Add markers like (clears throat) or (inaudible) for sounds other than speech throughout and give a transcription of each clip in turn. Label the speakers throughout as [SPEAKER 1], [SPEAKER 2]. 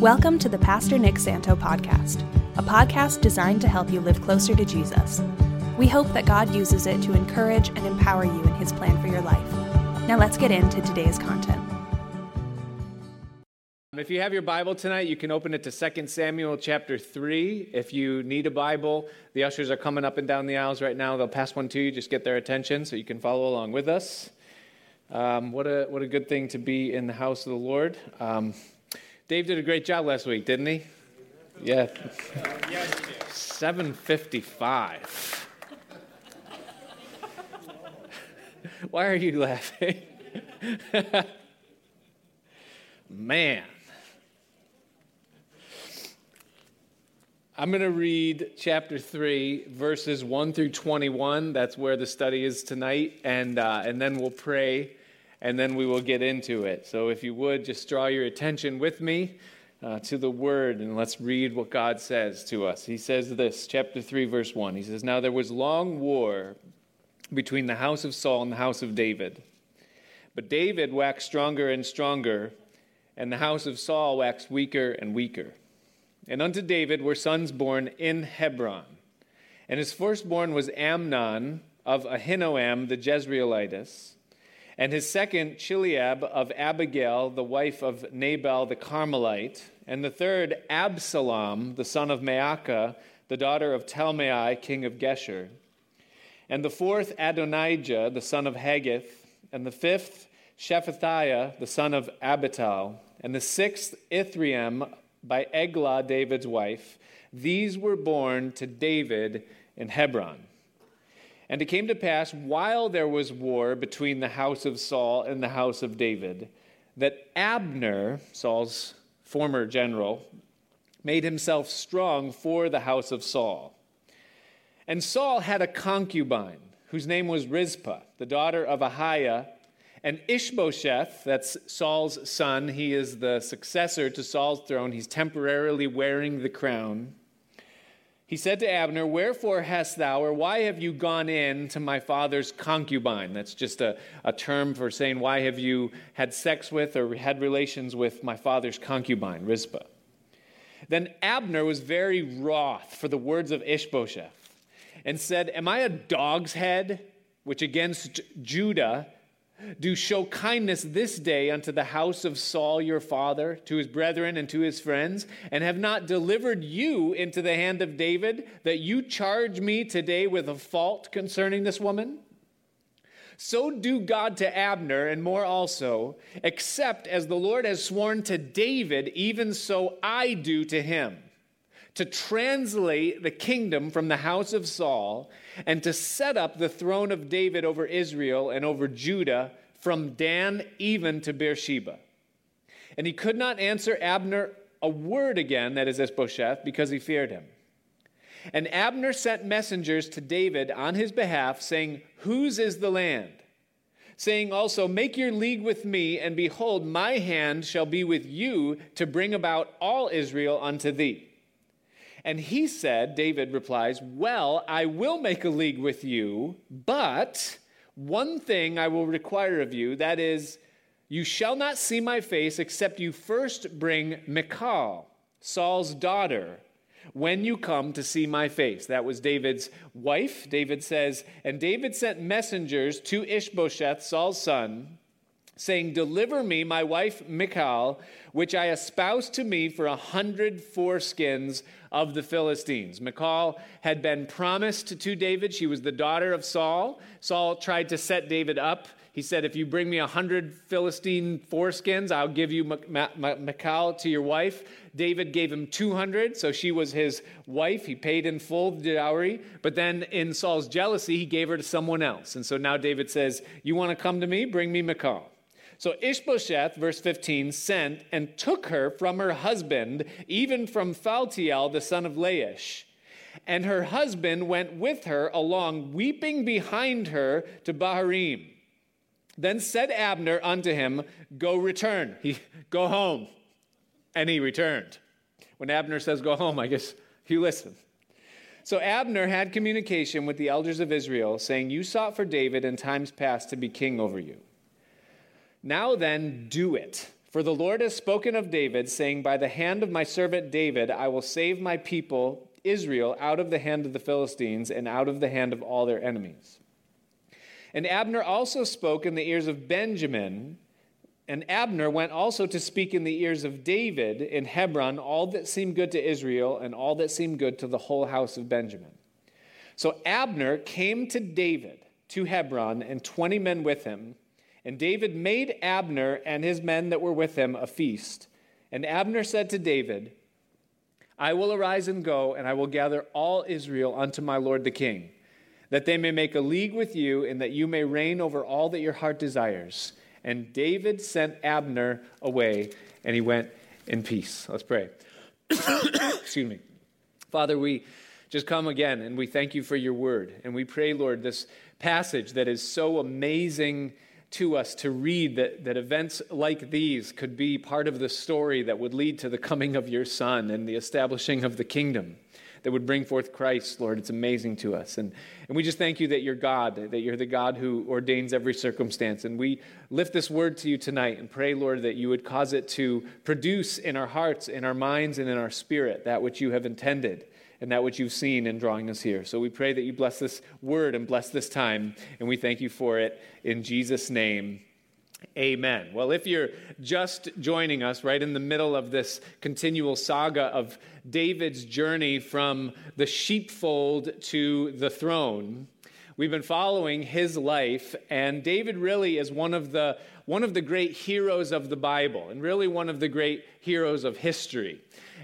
[SPEAKER 1] Welcome to the Pastor Nick Santo podcast, a podcast designed to help you live closer to Jesus. We hope that God uses it to encourage and empower you in his plan for your life. Now let's get into today's content.
[SPEAKER 2] If you have your Bible tonight, you can open it to 2 Samuel chapter 3. If you need a Bible, the ushers are coming up and down the aisles right now. They'll pass one to you, just get their attention so you can follow along with us. Um, what, a, what a good thing to be in the house of the Lord. Um, Dave did a great job last week, didn't he? Yeah. 755. Why are you laughing? Man. I'm going to read chapter 3, verses 1 through 21. That's where the study is tonight. And, uh, and then we'll pray, and then we will get into it. So if you would, just draw your attention with me uh, to the word, and let's read what God says to us. He says this, chapter 3, verse 1. He says, Now there was long war between the house of Saul and the house of David. But David waxed stronger and stronger, and the house of Saul waxed weaker and weaker. And unto David were sons born in Hebron. And his firstborn was Amnon of Ahinoam the Jezreelitess, and his second Chileab of Abigail, the wife of Nabal the Carmelite, and the third Absalom, the son of Maacah, the daughter of Talmai, king of Geshur, and the fourth Adonijah, the son of Haggith, and the fifth Shephatiah, the son of Abital, and the sixth Ithream by Eglah, David's wife. These were born to David in Hebron. And it came to pass, while there was war between the house of Saul and the house of David, that Abner, Saul's former general, made himself strong for the house of Saul. And Saul had a concubine whose name was Rizpah, the daughter of Aiah and Ishbosheth, that's Saul's son, he is the successor to Saul's throne. He's temporarily wearing the crown. He said to Abner, Wherefore hast thou, or why have you gone in to my father's concubine? That's just a, a term for saying, Why have you had sex with or had relations with my father's concubine, Rizpah? Then Abner was very wroth for the words of Ishbosheth and said, Am I a dog's head which against Judah do show kindness this day unto the house of Saul your father, to his brethren and to his friends, and have not delivered you into the hand of David, that you charge me today with a fault concerning this woman? So do God to Abner, and more also, except as the Lord has sworn to David, even so I do to him to translate the kingdom from the house of Saul and to set up the throne of David over Israel and over Judah from Dan even to Beersheba. And he could not answer Abner a word again, that is Ishbosheth, because he feared him. And Abner sent messengers to David on his behalf, saying, Whose is the land? Saying also, Make your league with me, and behold, my hand shall be with you to bring about all Israel unto thee. And he said, David replies, Well, I will make a league with you, but one thing I will require of you, that is, you shall not see my face except you first bring Michal, Saul's daughter, when you come to see my face. That was David's wife. David says, And David sent messengers to Ishbosheth, Saul's son, saying, Deliver me my wife Michal, which I espoused to me for a hundred foreskins of the Philistines. Michal had been promised to David. She was the daughter of Saul. Saul tried to set David up. He said, If you bring me a hundred Philistine foreskins, I'll give you Michal to your wife. David gave him 200, so she was his wife. He paid in full the dowry. But then in Saul's jealousy, he gave her to someone else. And so now David says, You want to come to me? Bring me Michal. So Ishbosheth, verse 15, sent and took her from her husband, even from Phaltiel, the son of Laish. And her husband went with her along, weeping behind her to Bahurim. Then said Abner unto him, Go return. He, go home. And he returned. When Abner says, Go home, I guess you listen. So Abner had communication with the elders of Israel, saying, You sought for David in times past to be king over you. Now then, do it. For the Lord has spoken of David, saying, By the hand of my servant David, I will save my people, Israel, out of the hand of the Philistines and out of the hand of all their enemies. And Abner also spoke in the ears of Benjamin. And Abner went also to speak in the ears of David in Hebron all that seemed good to Israel and all that seemed good to the whole house of Benjamin. So Abner came to David to Hebron and 20 men with him. And David made Abner and his men that were with him a feast. And Abner said to David, I will arise and go, and I will gather all Israel unto my lord the king, that they may make a league with you, and that you may reign over all that your heart desires. And David sent Abner away, and he went in peace. Let's pray. (coughs) Excuse me. Father, we just come again, and we thank you for your word. And we pray, Lord, this passage that is so amazing to us to read that, that events like these could be part of the story that would lead to the coming of your Son and the establishing of the kingdom that would bring forth Christ, Lord. It's amazing to us. And, and we just thank you that you're God, that you're the God who ordains every circumstance. And we lift this word to you tonight and pray, Lord, that you would cause it to produce in our hearts, in our minds, and in our spirit that which you have intended and that which you've seen in drawing us here. So we pray that you bless this word and bless this time, and we thank you for it in Jesus' name. Amen. Well, if you're just joining us right in the middle of this continual saga of David's journey from the sheepfold to the throne, we've been following his life, and David really is one of the one of the great heroes of the Bible, and really one of the great heroes of history.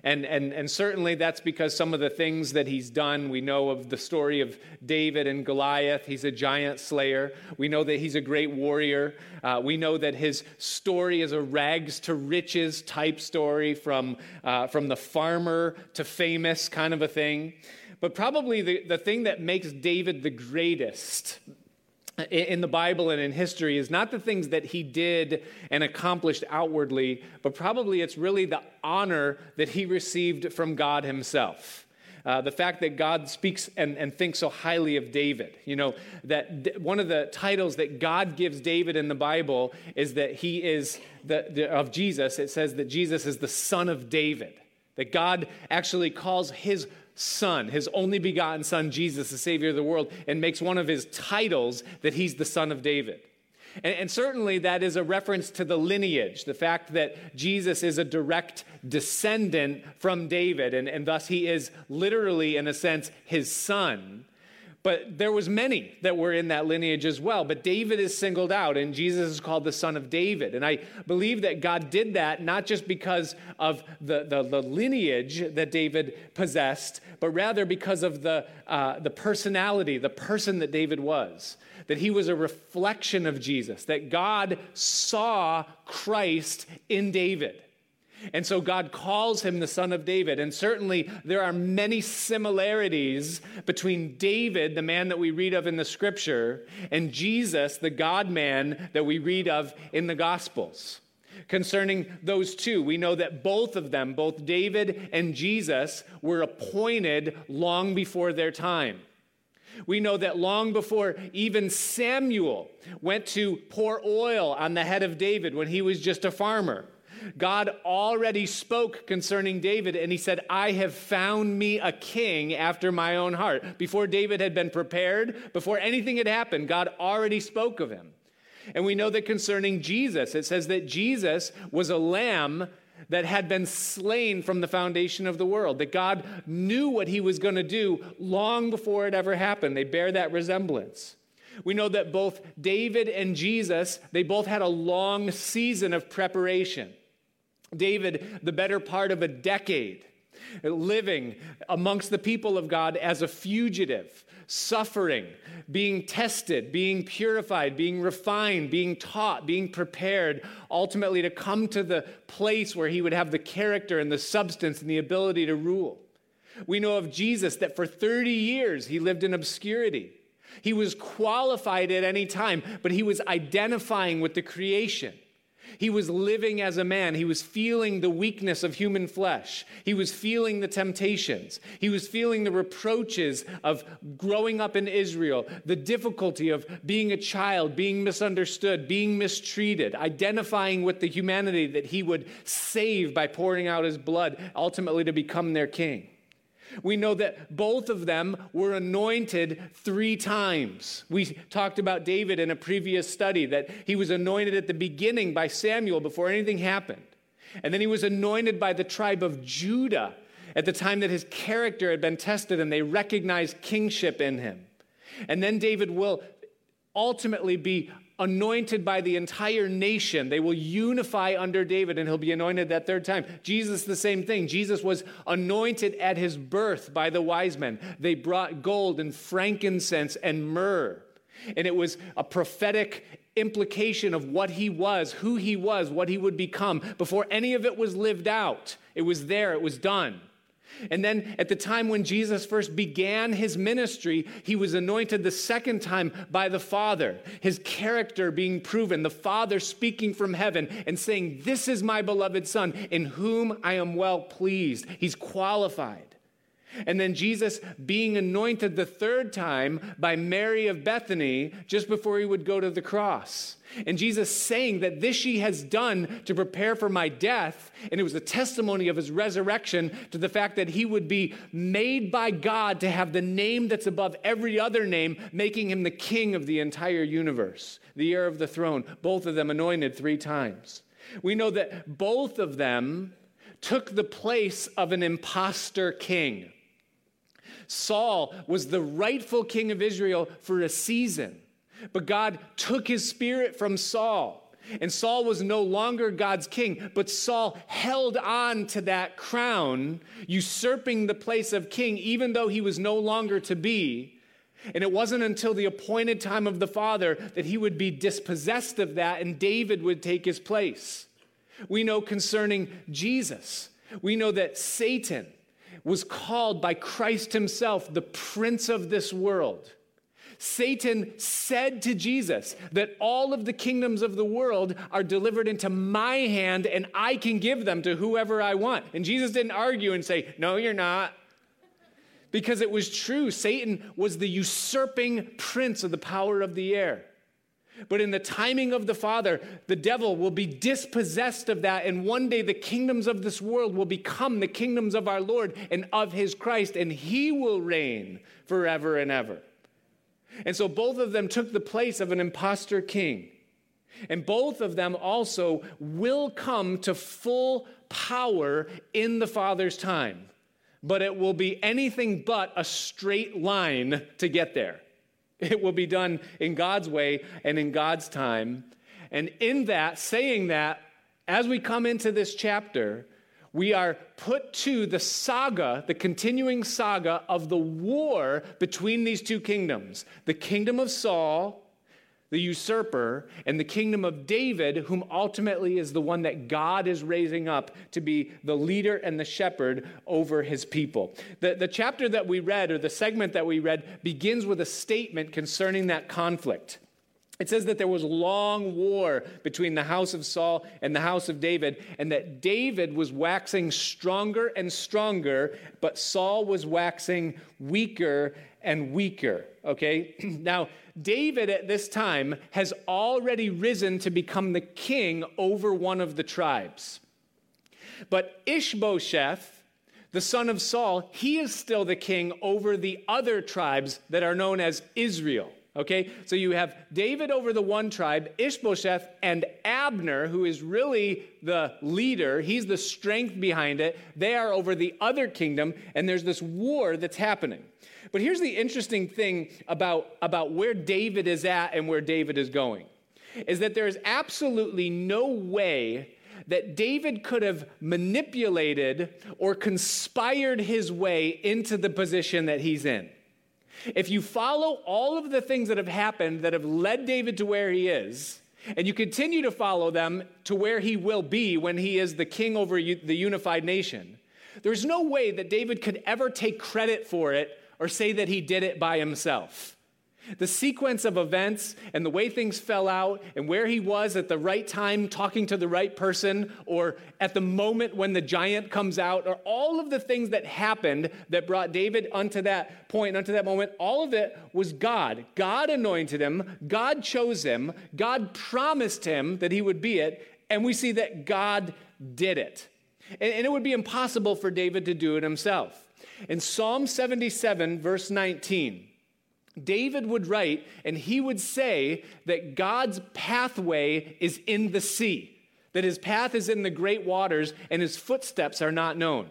[SPEAKER 2] And, and, and certainly that's because some of the things that he's done, we know of the story of David and Goliath. He's a giant slayer. We know that he's a great warrior. Uh, we know that his story is a rags to riches type story from, uh, from the farmer to famous kind of a thing. But probably the, the thing that makes David the greatest in the Bible and in history is not the things that he did and accomplished outwardly, but probably it's really the honor that he received from God himself. Uh, the fact that God speaks and, and thinks so highly of David. You know, that th- one of the titles that God gives David in the Bible is that he is the, the, of Jesus. It says that Jesus is the son of David. That God actually calls his Son, his only begotten Son, Jesus, the Savior of the world, and makes one of his titles that he's the Son of David. And, and, certainly that is a reference to the lineage, the fact that Jesus is a direct descendant from David, and, and thus he is literally, in a sense, his son. But there was many that were in that lineage as well. But David is singled out, and Jesus is called the son of David. And I believe that God did that not just because of the, the, the lineage that David possessed, but rather because of the, uh, the personality, the person that David was. That he was a reflection of Jesus, that God saw Christ in David. And so God calls him the son of David. And certainly there are many similarities between David, the man that we read of in the scripture, and Jesus, the God man that we read of in the gospels. Concerning those two, we know that both of them, both David and Jesus, were appointed long before their time. We know that long before even Samuel went to pour oil on the head of David when he was just a farmer, God already spoke concerning David, and he said, I have found me a king after my own heart. Before David had been prepared, before anything had happened, God already spoke of him. And we know that concerning Jesus, it says that Jesus was a lamb that had been slain from the foundation of the world, that God knew what he was going to do long before it ever happened. They bear that resemblance. We know that both David and Jesus, they both had a long season of preparation. David the better part of a decade living amongst the people of God as a fugitive, suffering, being tested, being purified, being refined, being taught, being prepared, ultimately to come to the place where he would have the character and the substance and the ability to rule. We know of Jesus that for 30 years he lived in obscurity. He was qualified at any time, but he was identifying with the creation. He was living as a man. He was feeling the weakness of human flesh. He was feeling the temptations. He was feeling the reproaches of growing up in Israel, the difficulty of being a child, being misunderstood, being mistreated, identifying with the humanity that he would save by pouring out his blood, ultimately to become their king. We know that both of them were anointed three times. We talked about David in a previous study that he was anointed at the beginning by Samuel before anything happened. And then he was anointed by the tribe of Judah at the time that his character had been tested and they recognized kingship in him. And then David will ultimately be anointed by the entire nation. They will unify under David and he'll be anointed that third time. Jesus, the same thing. Jesus was anointed at his birth by the wise men. They brought gold and frankincense and myrrh. And it was a prophetic implication of what he was, who he was, what he would become before any of it was lived out. It was there, it was done. And then at the time when Jesus first began his ministry, he was anointed the second time by the Father, his character being proven, the Father speaking from heaven and saying, This is my beloved Son, in whom I am well pleased. He's qualified. And then Jesus being anointed the third time by Mary of Bethany just before he would go to the cross. And Jesus saying that this she has done to prepare for my death. And it was a testimony of his resurrection to the fact that he would be made by God to have the name that's above every other name, making him the king of the entire universe, the heir of the throne. Both of them anointed three times. We know that both of them took the place of an impostor king. Saul was the rightful king of Israel for a season, but God took his spirit from Saul. And Saul was no longer God's king, but Saul held on to that crown, usurping the place of king, even though he was no longer to be. And it wasn't until the appointed time of the Father that he would be dispossessed of that and David would take his place. We know concerning Jesus, we know that Satan was called by Christ himself the prince of this world. Satan said to Jesus that all of the kingdoms of the world are delivered into my hand and I can give them to whoever I want. And Jesus didn't argue and say, No, you're not. Because it was true. Satan was the usurping prince of the power of the air. But in the timing of the Father, the devil will be dispossessed of that. And one day the kingdoms of this world will become the kingdoms of our Lord and of his Christ, and he will reign forever and ever. And so both of them took the place of an impostor king. And both of them also will come to full power in the Father's time. But it will be anything but a straight line to get there. It will be done in God's way and in God's time. And in that, saying that, as we come into this chapter, we are put to the saga, the continuing saga of the war between these two kingdoms the kingdom of Saul the usurper, and the kingdom of David, whom ultimately is the one that God is raising up to be the leader and the shepherd over his people. The, the chapter that we read, or the segment that we read, begins with a statement concerning that conflict. It says that there was long war between the house of Saul and the house of David, and that David was waxing stronger and stronger, but Saul was waxing weaker and weaker. Okay? (clears throat) now, David at this time has already risen to become the king over one of the tribes. But Ishbosheth, the son of Saul, he is still the king over the other tribes that are known as Israel. Okay, so you have David over the one tribe, Ishbosheth, and Abner, who is really the leader. He's the strength behind it. They are over the other kingdom, and there's this war that's happening. But here's the interesting thing about, about where David is at and where David is going is that there is absolutely no way that David could have manipulated or conspired his way into the position that he's in. If you follow all of the things that have happened that have led David to where he is, and you continue to follow them to where he will be when he is the king over the unified nation, there's no way that David could ever take credit for it or say that he did it by himself. The sequence of events and the way things fell out and where he was at the right time talking to the right person or at the moment when the giant comes out or all of the things that happened that brought David unto that point, unto that moment, all of it was God. God anointed him, God chose him, God promised him that he would be it, and we see that God did it. And, it would be impossible for David to do it himself. In Psalm 77, verse 19, David would write and he would say that God's pathway is in the sea, that his path is in the great waters and his footsteps are not known.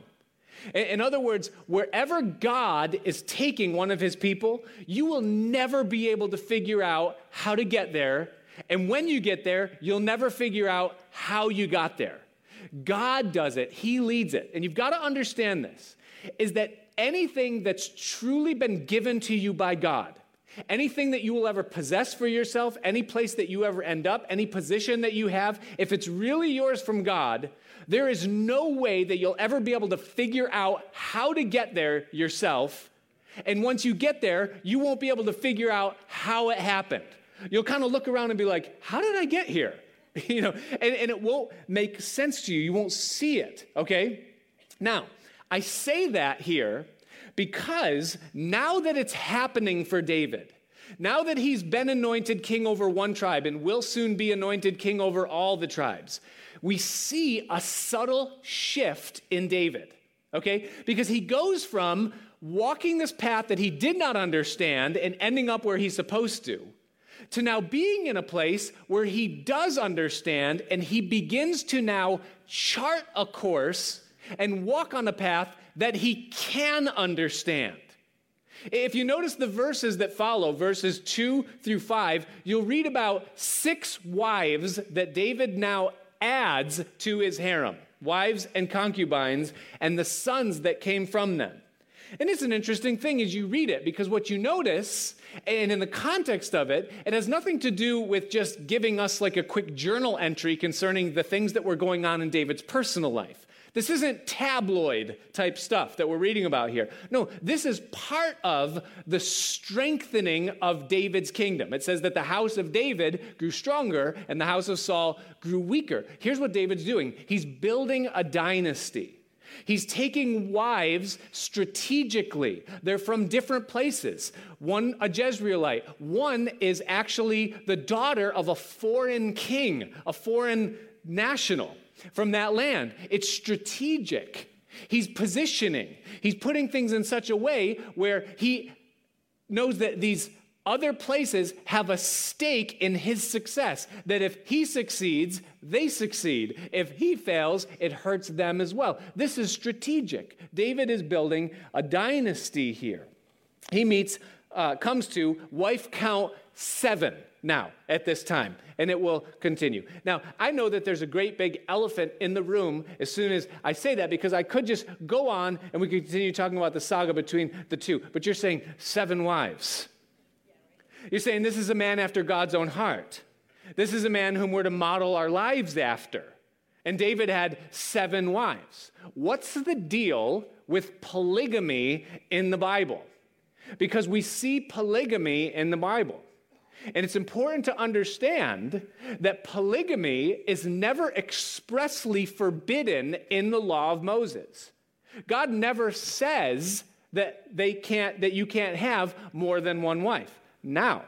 [SPEAKER 2] In other words, wherever God is taking one of his people, you will never be able to figure out how to get there. And when you get there, you'll never figure out how you got there. God does it, He leads it. And you've got to understand this is that anything that's truly been given to you by God, anything that you will ever possess for yourself, any place that you ever end up, any position that you have, if it's really yours from God, there is no way that you'll ever be able to figure out how to get there yourself. And once you get there, you won't be able to figure out how it happened. You'll kind of look around and be like, how did I get here? (laughs) you know, and, and it won't make sense to you. You won't see it, okay? Now, I say that here because now that it's happening for David, now that he's been anointed king over one tribe and will soon be anointed king over all the tribes, we see a subtle shift in David, okay? Because he goes from walking this path that he did not understand and ending up where he's supposed to, to now being in a place where he does understand and he begins to now chart a course and walk on a path that he can understand. If you notice the verses that follow, verses 2 through 5, you'll read about six wives that David now adds to his harem wives and concubines, and the sons that came from them. And it's an interesting thing as you read it because what you notice, and in the context of it, it has nothing to do with just giving us like a quick journal entry concerning the things that were going on in David's personal life. This isn't tabloid type stuff that we're reading about here. No, this is part of the strengthening of David's kingdom. It says that the house of David grew stronger and the house of Saul grew weaker. Here's what David's doing he's building a dynasty. He's taking wives strategically. They're from different places. One, a Jezreelite. One is actually the daughter of a foreign king, a foreign national from that land. It's strategic. He's positioning, he's putting things in such a way where he knows that these other places have a stake in his success. That if he succeeds, they succeed. If he fails, it hurts them as well. This is strategic. David is building a dynasty here. He meets, uh, comes to wife count seven now at this time, and it will continue. Now, I know that there's a great big elephant in the room as soon as I say that because I could just go on and we could continue talking about the saga between the two, but you're saying seven wives. You're saying this is a man after God's own heart. This is a man whom we're to model our lives after. And David had seven wives. What's the deal with polygamy in the Bible? Because we see polygamy in the Bible. And it's important to understand that polygamy is never expressly forbidden in the law of Moses. God never says that they can't that you can't have more than one wife. Now,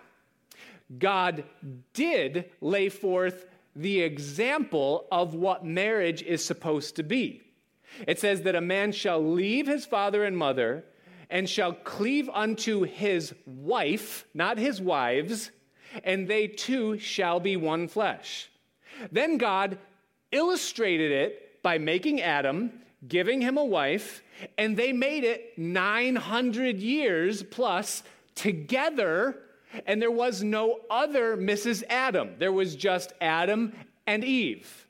[SPEAKER 2] God did lay forth the example of what marriage is supposed to be. It says that a man shall leave his father and mother and shall cleave unto his wife, not his wives, and they two shall be one flesh. Then God illustrated it by making Adam, giving him a wife, and they made it 900 years plus together, and there was no other Mrs. Adam. There was just Adam and Eve.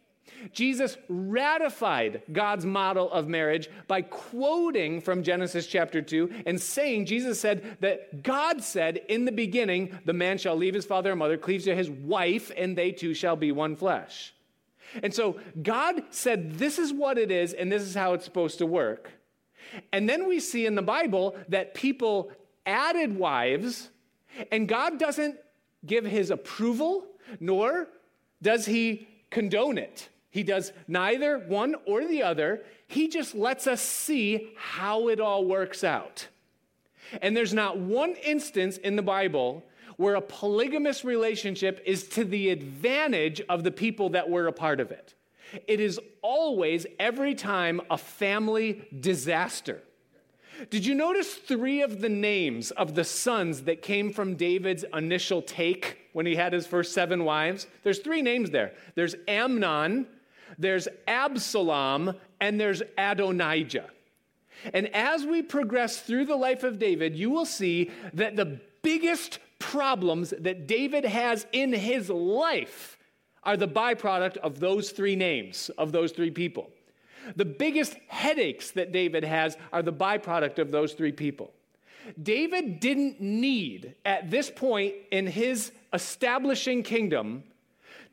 [SPEAKER 2] Jesus ratified God's model of marriage by quoting from Genesis chapter 2 and saying, Jesus said that God said in the beginning, the man shall leave his father and mother, cleave to his wife, and they two shall be one flesh. And so God said, this is what it is, and this is how it's supposed to work. And then we see in the Bible that people added wives And God doesn't give his approval, nor does he condone it. He does neither one or the other. He just lets us see how it all works out. And there's not one instance in the Bible where a polygamous relationship is to the advantage of the people that were a part of it. It is always, every time, a family disaster. Did you notice three of the names of the sons that came from David's initial take when he had his first seven wives? There's three names there there's Amnon, there's Absalom, and there's Adonijah. And as we progress through the life of David, you will see that the biggest problems that David has in his life are the byproduct of those three names, of those three people. The biggest headaches that David has are the byproduct of those three people. David didn't need, at this point in his establishing kingdom,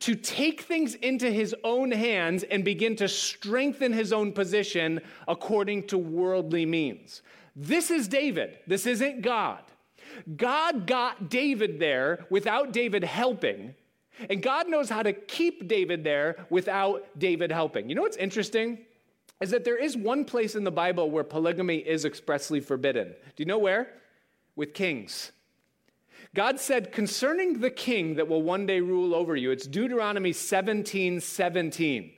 [SPEAKER 2] to take things into his own hands and begin to strengthen his own position according to worldly means. This is David. This isn't God. God got David there without David helping, and God knows how to keep David there without David helping. You know what's interesting? Is that there is one place in the Bible where polygamy is expressly forbidden. Do you know where? With kings. God said concerning the king that will one day rule over you, it's Deuteronomy 17 17.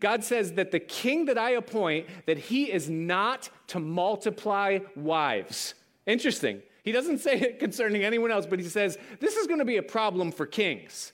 [SPEAKER 2] God says that the king that I appoint, that he is not to multiply wives. Interesting. He doesn't (laughs) say it concerning anyone else, but he says this is going to be a problem for kings.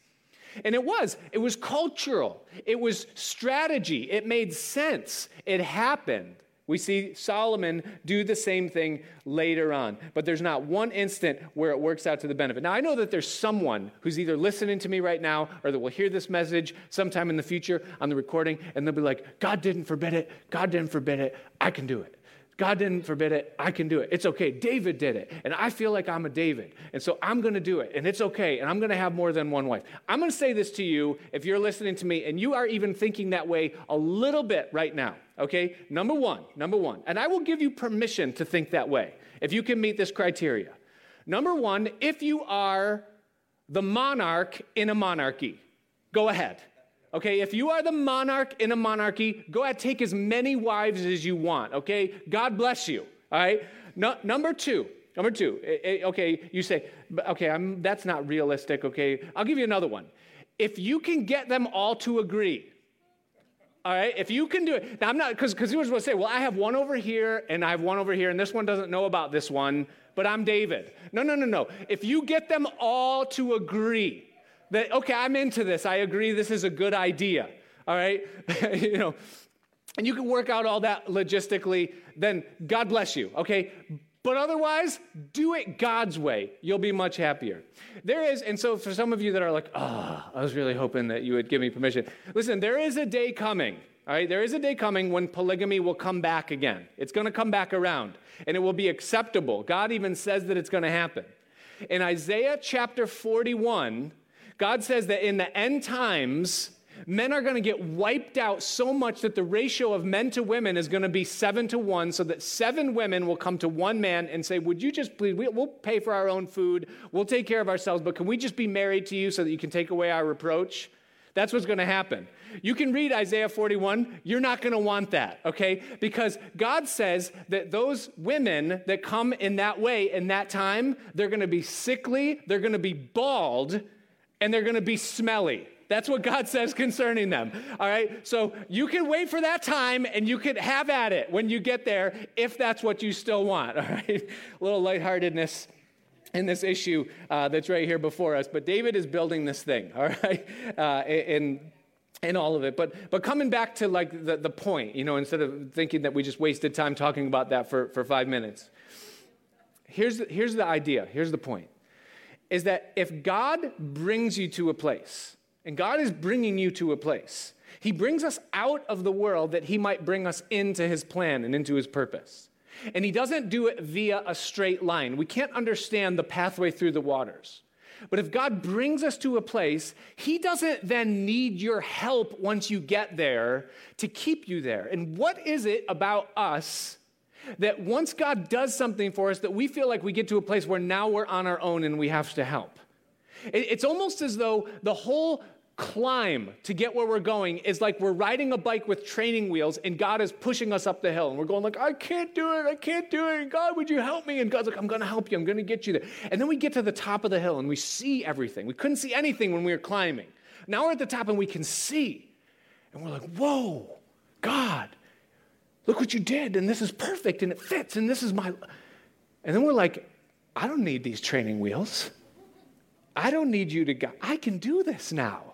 [SPEAKER 2] And it was. It was cultural. It was strategy. It made sense. It happened. We see Solomon do the same thing later on, but there's not one instant where it works out to the benefit. Now, I know that there's someone who's either listening to me right now or that will hear this message sometime in the future on the recording, and they'll be like, God didn't forbid it. God didn't forbid it. I can do it. God didn't forbid it. I can do it. It's okay. David did it. And I feel like I'm a David. And so I'm going to do it. And it's okay. And I'm going to have more than one wife. I'm going to say this to you if you're listening to me and you are even thinking that way a little bit right now. Okay? Number one, number one. And I will give you permission to think that way if you can meet this criteria. Number one, if you are the monarch in a monarchy, go ahead. Okay, if you are the monarch in a monarchy, go ahead, take as many wives as you want. Okay, God bless you. All right. No, number two, number two. Eh, eh, okay, you say, okay, I'm, that's not realistic. Okay, I'll give you another one. If you can get them all to agree, all right, if you can do it. Now, I'm not, because because was going to say, well, I have one over here and I have one over here, and this one doesn't know about this one, but I'm David. No, no, no, no. If you get them all to agree, that, okay, I'm into this. I agree this is a good idea. All right? (laughs) you know, and you can work out all that logistically, then God bless you, okay? But otherwise, do it God's way. You'll be much happier. There is, and so for some of you that are like, oh, I was really hoping that you would give me permission. Listen, there is a day coming, all right? There is a day coming when polygamy will come back again. It's going to come back around, and it will be acceptable. God even says that it's going to happen. In Isaiah chapter 41, God says that in the end times, men are going to get wiped out so much that the ratio of men to women is going to be seven to one, so that seven women will come to one man and say, Would you just please, we'll pay for our own food, we'll take care of ourselves, but can we just be married to you so that you can take away our reproach? That's what's going to happen. You can read Isaiah 41. You're not going to want that, okay? Because God says that those women that come in that way in that time, they're going to be sickly, they're going to be bald, and they're going to be smelly. That's what God says concerning them. All right? So you can wait for that time and you can have at it when you get there if that's what you still want. (laughs) All right? A little lightheartedness in this issue uh, that's right here before us. But David is building this thing, (laughs) all right? Uh, in, in all of it. But, but coming back to like the, the point, you know, instead of thinking that we just wasted time talking about that for, for five minutes, here's, here's the idea, here's the point is that if God brings you to a place, and God is bringing you to a place, He brings us out of the world that He might bring us into His plan and into His purpose. And He doesn't do it via a straight line. We can't understand the pathway through the waters. But if God brings us to a place, He doesn't then need your help once you get there to keep you there. And what is it about us that once God does something for us, that we feel like we get to a place where now we're on our own and we have to help. It's almost as though the whole climb to get where we're going is like we're riding a bike with training wheels and God is pushing us up the hill. And we're going like I can't do it. I can't do it. God would you help me? And God's like I'm going to help you. I'm going to get you there. And then we get to the top of the hill and we see everything. We couldn't see anything when we were climbing. Now we're at the top and we can see. And we're like whoa God look what you did and this is perfect and it fits and this is my and then we're like I don't need these training wheels I don't need you to go I can do this now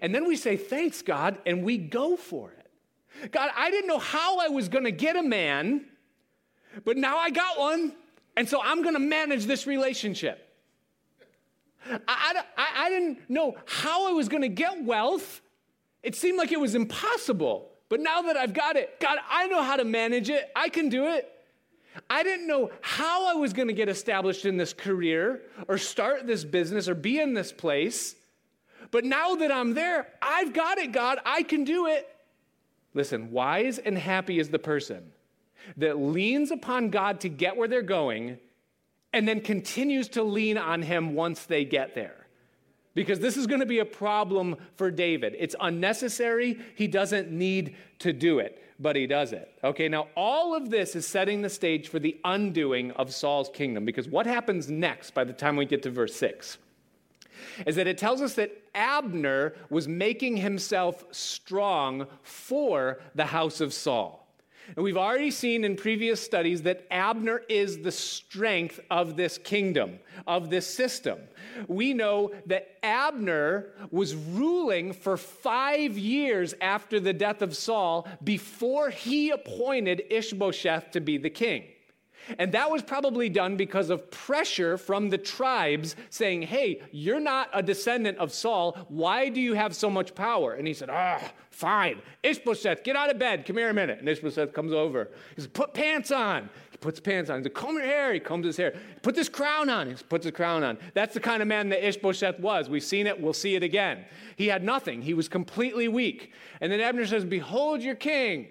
[SPEAKER 2] and then we say, Thanks, God, and we go for it. God, I didn't know how I was going to get a man, but now I got one, and so I'm going to manage this relationship. I, I, I didn't know how I was going to get wealth. It seemed like it was impossible. But now that I've got it, God, I know how to manage it. I can do it. I didn't know how I was going to get established in this career or start this business or be in this place. But now that I'm there, I've got it, God. I can do it. Listen, wise and happy is the person that leans upon God to get where they're going and then continues to lean on Him once they get there. Because this is going to be a problem for David. It's unnecessary. He doesn't need to do it, but he does it. Okay, now all of this is setting the stage for the undoing of Saul's kingdom. Because what happens next by the time we get to verse 6? is that it tells us that Abner was making himself strong for the house of Saul. And we've already seen in previous studies that Abner is the strength of this kingdom, of this system. We know that Abner was ruling for five years after the death of Saul before he appointed Ishbosheth to be the king. And that was probably done because of pressure from the tribes saying, Hey, you're not a descendant of Saul. Why do you have so much power? And he said, Ah, oh, fine. Ishbosheth, get out of bed. Come here a minute. And Ishbosheth comes over. He says, Put pants on. He puts pants on. He says, Comb your hair. He combs his hair. Put this crown on. He puts his crown on. That's the kind of man that Ishbosheth was. We've seen it. We'll see it again. He had nothing. He was completely weak. And then Abner says, Behold your king.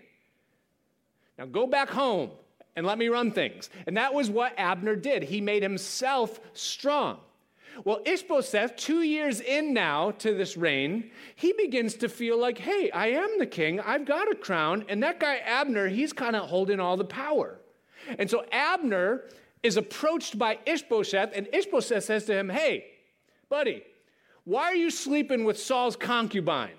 [SPEAKER 2] Now go back home and let me run things. And that was what Abner did. He made himself strong. Well, Ishbosheth, two years in now to this reign, he begins to feel like, hey, I am the king. I've got a crown. And that guy, Abner, he's kind of holding all the power. And so Abner is approached by Ishbosheth, and Ishbosheth says to him, hey, buddy, why are you sleeping with Saul's concubine?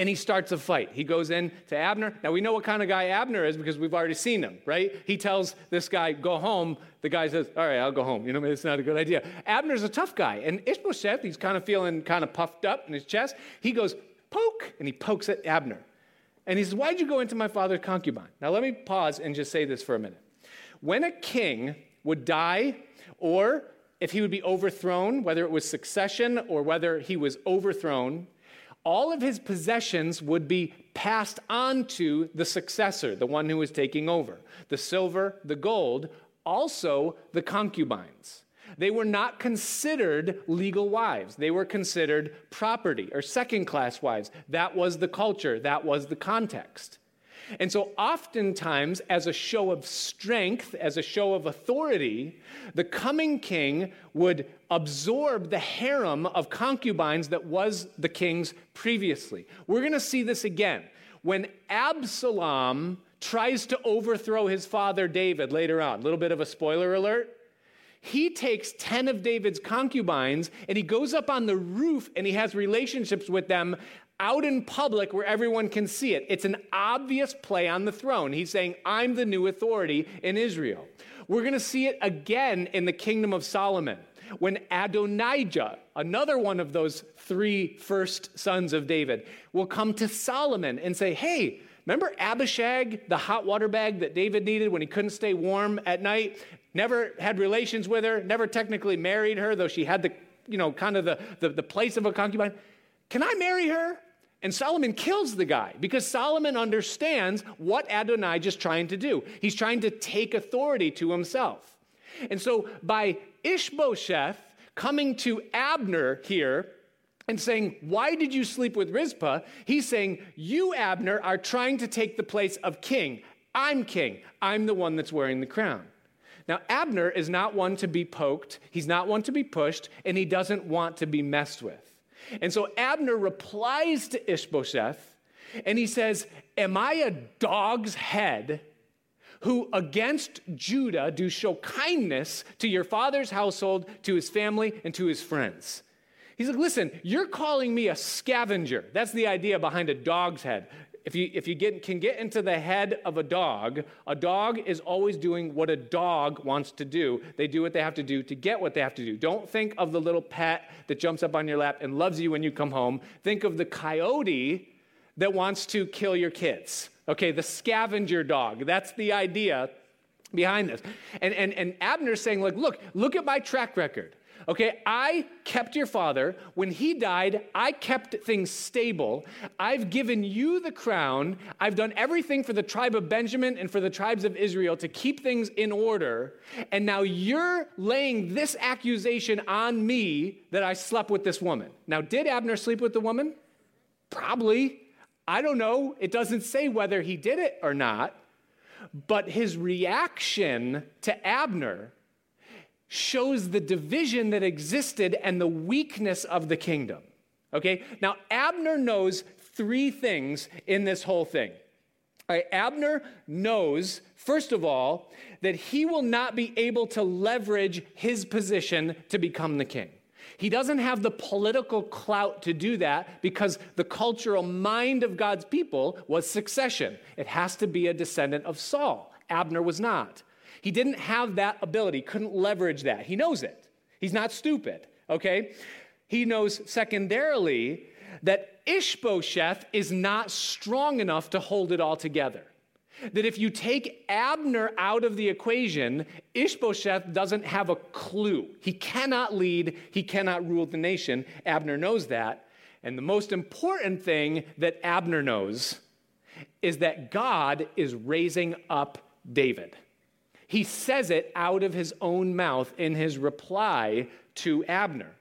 [SPEAKER 2] And he starts a fight. He goes in to Abner. Now we know what kind of guy Abner is because we've already seen him, right? He tells this guy, go home. The guy says, all right, I'll go home. You know, it's not a good idea. Abner's a tough guy. And Ishbosheth, he's kind of feeling kind of puffed up in his chest. He goes, poke, and he pokes at Abner. And he says, why'd you go into my father's concubine? Now let me pause and just say this for a minute. When a king would die or if he would be overthrown, whether it was succession or whether he was overthrown, all of his possessions would be passed on to the successor, the one who was taking over. The silver, the gold, also the concubines. They were not considered legal wives. They were considered property or second class wives. That was the culture, that was the context. And so, oftentimes, as a show of strength, as a show of authority, the coming king would absorb the harem of concubines that was the king's previously. We're going to see this again. When Absalom tries to overthrow his father David later on, a little bit of a spoiler alert. He takes 10 of David's concubines and he goes up on the roof and he has relationships with them out in public where everyone can see it. It's an obvious play on the throne. He's saying, I'm the new authority in Israel. We're going to see it again in the kingdom of Solomon when Adonijah, another one of those three first sons of David, will come to Solomon and say, Hey, remember Abishag, the hot water bag that David needed when he couldn't stay warm at night? Never had relations with her, never technically married her, though she had the, you know, kind of the, the, the place of a concubine. Can I marry her? And Solomon kills the guy because Solomon understands what Adonijah is trying to do. He's trying to take authority to himself. And so by Ishbosheth coming to Abner here and saying, Why did you sleep with Rizpah? He's saying, You, Abner, are trying to take the place of king. I'm king. I'm the one that's wearing the crown. Now, Abner is not one to be poked, he's not one to be pushed, and he doesn't want to be messed with. And so Abner replies to Ishbosheth and he says, Am I a dog's head who against Judah do show kindness to your father's household, to his family, and to his friends? He's like, Listen, you're calling me a scavenger. That's the idea behind a dog's head if you, if you get, can get into the head of a dog, a dog is always doing what a dog wants to do. They do what they have to do to get what they have to do. Don't think of the little pet that jumps up on your lap and loves you when you come home. Think of the coyote that wants to kill your kids. Okay, the scavenger dog. That's the idea behind this. And, and, and Abner's saying, like, look, look at my track record. Okay, I kept your father. When he died, I kept things stable. I've given you the crown. I've done everything for the tribe of Benjamin and for the tribes of Israel to keep things in order. And now you're laying this accusation on me that I slept with this woman. Now, did Abner sleep with the woman? Probably. I don't know. It doesn't say whether he did it or not. But his reaction to Abner shows the division that existed and the weakness of the kingdom. Okay? Now, Abner knows three things in this whole thing. Abner knows, first of all, that he will not be able to leverage his position to become the king. He doesn't have the political clout to do that because the cultural mind of God's people was succession. It has to be a descendant of Saul. Abner was not. He didn't have that ability, couldn't leverage that. He knows it. He's not stupid, okay? He knows, secondarily, that Ishbosheth is not strong enough to hold it all together. That if you take Abner out of the equation, Ishbosheth doesn't have a clue. He cannot lead, he cannot rule the nation. Abner knows that. And the most important thing that Abner knows is that God is raising up David. He says it out of his own mouth in his reply to Abner.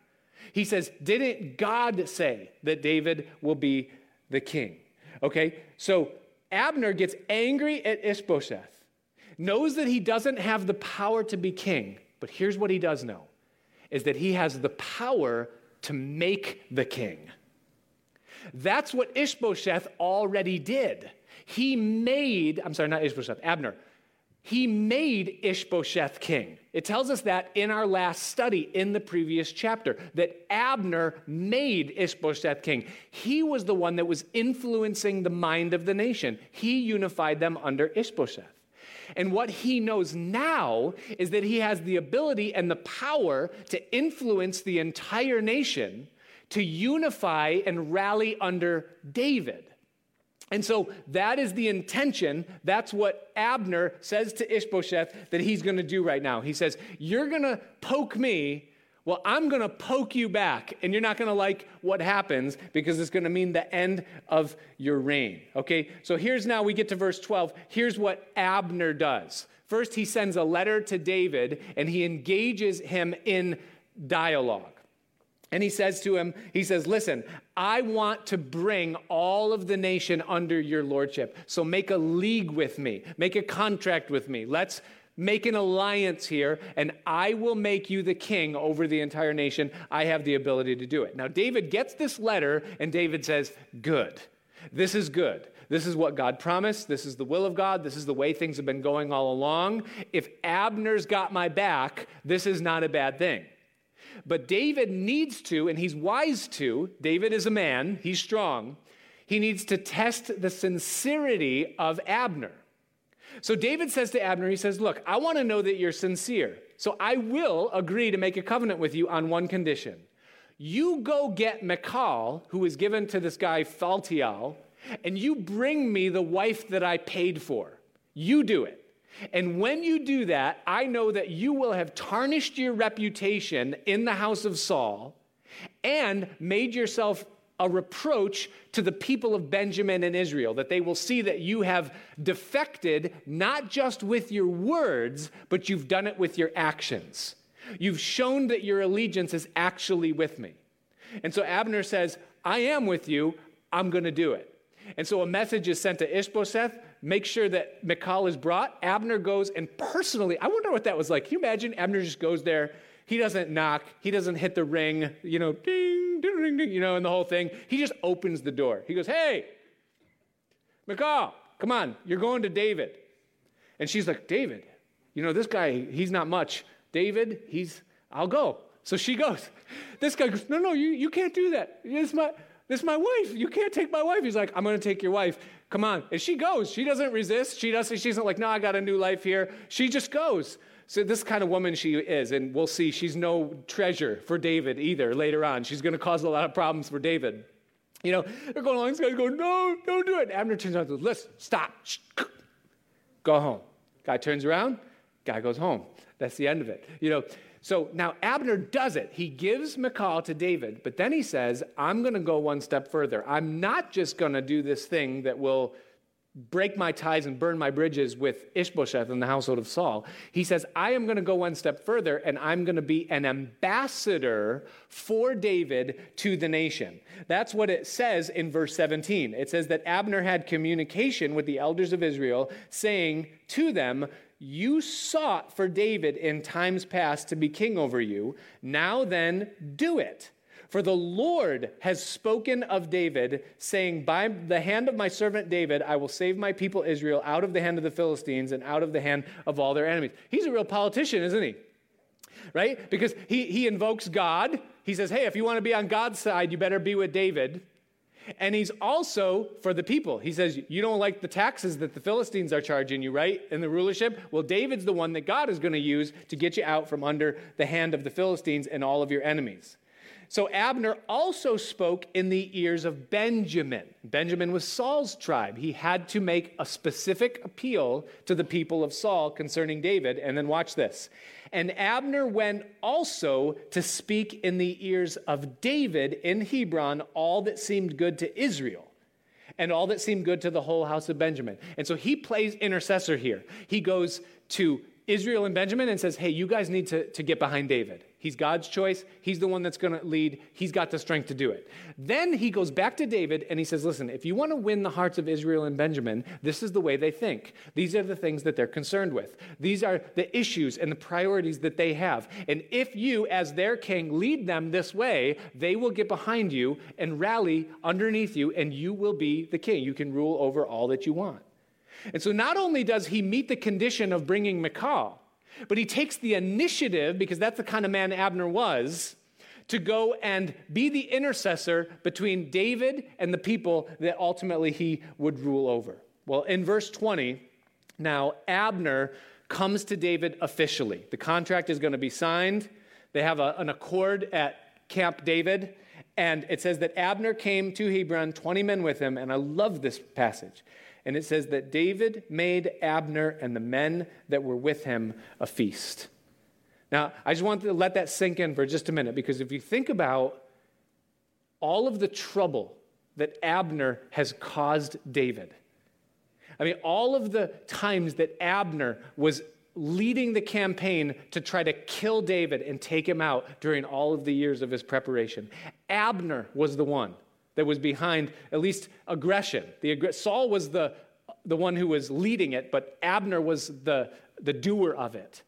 [SPEAKER 2] He says, Didn't God say that David will be the king? Okay, so Abner gets angry at Ishbosheth, knows that he doesn't have the power to be king, but here's what he does know is that he has the power to make the king. That's what Ishbosheth already did. He made, I'm sorry, not Ishbosheth, Abner he made Ishbosheth king. It tells us that in our last study in the previous chapter, that Abner made Ishbosheth king. He was the one that was influencing the mind of the nation. He unified them under Ishbosheth. And what he knows now is that he has the ability and the power to influence the entire nation to unify and rally under David. And so that is the intention. That's what Abner says to Ishbosheth that he's going to do right now. He says, You're going to poke me. Well, I'm going to poke you back, and you're not going to like what happens because it's going to mean the end of your reign. Okay? So here's now we get to verse 12. Here's what Abner does. First, he sends a letter to David and he engages him in dialogue. And he says to him, he says, Listen, I want to bring all of the nation under your lordship. So make a league with me, make a contract with me. Let's make an alliance here, and I will make you the king over the entire nation. I have the ability to do it. Now, David gets this letter, and David says, Good. This is good. This is what God promised. This is the will of God. This is the way things have been going all along. If Abner's got my back, this is not a bad thing. But David needs to, and he's wise to, David is a man, he's strong. He needs to test the sincerity of Abner. So David says to Abner, he says, Look, I want to know that you're sincere. So I will agree to make a covenant with you on one condition. You go get Michal, who was given to this guy Phaltiel, and you bring me the wife that I paid for. You do it. And when you do that, I know that you will have tarnished your reputation in the house of Saul and made yourself a reproach to the people of Benjamin and Israel, that they will see that you have defected not just with your words, but you've done it with your actions. You've shown that your allegiance is actually with me. And so Abner says, I am with you, I'm going to do it. And so a message is sent to Ishbosheth, make sure that Michal is brought. Abner goes and personally, I wonder what that was like. Can you imagine? Abner just goes there. He doesn't knock, he doesn't hit the ring, you know, ding, ding, ding, ding, you know, and the whole thing. He just opens the door. He goes, Hey, Michal, come on, you're going to David. And she's like, David, you know, this guy, he's not much. David, he's, I'll go. So she goes. (laughs) This guy goes, No, no, you, you can't do that. This my, this is my wife. You can't take my wife. He's like, I'm going to take your wife. Come on. And she goes. She doesn't resist. She doesn't, she's not like, No, I got a new life here. She just goes. So, this kind of woman she is, and we'll see, she's no treasure for David either later on. She's going to cause a lot of problems for David. You know, they're going along, this guy's going, No, don't do it. Abner turns around and Listen, stop. Go home. Guy turns around, guy goes home. That's the end of it. You know, so now Abner does it. He gives Michal to David, but then he says, I'm going to go one step further. I'm not just going to do this thing that will break my ties and burn my bridges with Ishbosheth and the household of Saul. He says, I am going to go one step further and I'm going to be an ambassador for David to the nation. That's what it says in verse 17. It says that Abner had communication with the elders of Israel, saying to them, you sought for David in times past to be king over you. Now then, do it. For the Lord has spoken of David, saying, By the hand of my servant David, I will save my people Israel out of the hand of the Philistines and out of the hand of all their enemies. He's a real politician, isn't he? Right? Because he, he invokes God. He says, Hey, if you want to be on God's side, you better be with David. And he's also for the people. He says, You don't like the taxes that the Philistines are charging you, right? In the rulership? Well, David's the one that God is going to use to get you out from under the hand of the Philistines and all of your enemies. So Abner also spoke in the ears of Benjamin. Benjamin was Saul's tribe. He had to make a specific appeal to the people of Saul concerning David. And then watch this. And Abner went also to speak in the ears of David in Hebron all that seemed good to Israel and all that seemed good to the whole house of Benjamin. And so he plays intercessor here. He goes to Israel and Benjamin and says, Hey, you guys need to, to get behind David. He's God's choice. He's the one that's going to lead. He's got the strength to do it. Then he goes back to David and he says, Listen, if you want to win the hearts of Israel and Benjamin, this is the way they think. These are the things that they're concerned with. These are the issues and the priorities that they have. And if you, as their king, lead them this way, they will get behind you and rally underneath you, and you will be the king. You can rule over all that you want. And so not only does he meet the condition of bringing Michal, but he takes the initiative, because that's the kind of man Abner was, to go and be the intercessor between David and the people that ultimately he would rule over. Well, in verse 20, now Abner comes to David officially. The contract is going to be signed. They have a, an accord at Camp David. And it says that Abner came to Hebron, 20 men with him. And I love this passage. And it says that David made Abner and the men that were with him a feast. Now, I just want to let that sink in for just a minute because if you think about all of the trouble that Abner has caused David, I mean, all of the times that Abner was leading the campaign to try to kill David and take him out during all of the years of his preparation, Abner was the one that was behind at least aggression. The, Saul was the, the one who was leading it, but Abner was the, the doer of it.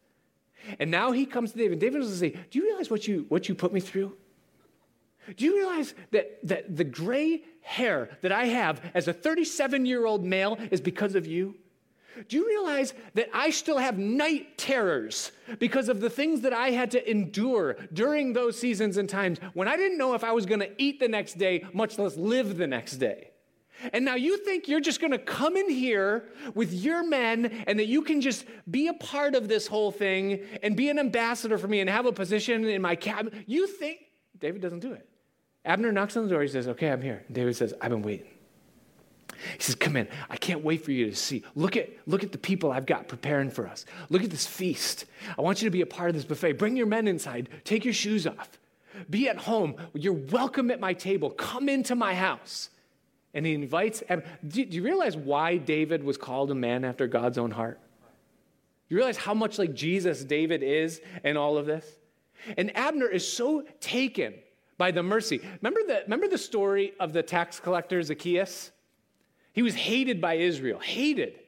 [SPEAKER 2] And now he comes to David. David was to say, Do you realize what you, what you put me through? Do you realize that, that the gray hair that I have as a 37 year old male is because of you? Do you realize that I still have night terrors because of the things that I had to endure during those seasons and times when I didn't know if I was going to eat the next day, much less live the next day? And now you think you're just going to come in here with your men and that you can just be a part of this whole thing and be an ambassador for me and have a position in my cabinet. You think David doesn't do it. Abner knocks on the door. He says, Okay, I'm here. David says, I've been waiting. He says, Come in. I can't wait for you to see. Look at, look at the people I've got preparing for us. Look at this feast. I want you to be a part of this buffet. Bring your men inside. Take your shoes off. Be at home. You're welcome at my table. Come into my house. And he invites. Do you realize why David was called a man after God's own heart? You realize how much like Jesus David is in all of this? And Abner is so taken by the mercy. Remember the, remember the story of the tax collector Zacchaeus? He was hated by Israel, hated